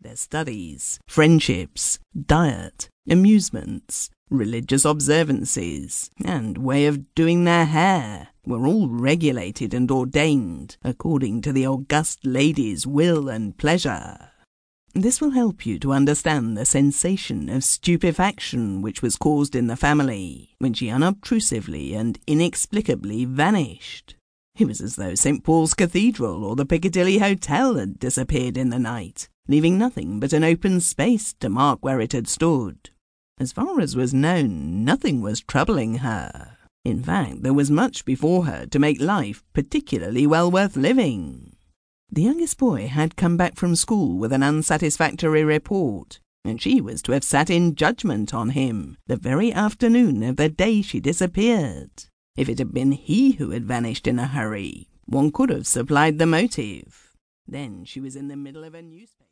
their studies, friendships, diet, amusements, religious observances, and way of doing their hair were all regulated and ordained according to the august lady's will and pleasure. This will help you to understand the sensation of stupefaction which was caused in the family when she unobtrusively and inexplicably vanished. It was as though St. Paul's Cathedral or the Piccadilly Hotel had disappeared in the night, leaving nothing but an open space to mark where it had stood. As far as was known, nothing was troubling her. In fact, there was much before her to make life particularly well worth living. The youngest boy had come back from school with an unsatisfactory report, and she was to have sat in judgment on him the very afternoon of the day she disappeared. If it had been he who had vanished in a hurry, one could have supplied the motive. Then she was in the middle of a newspaper.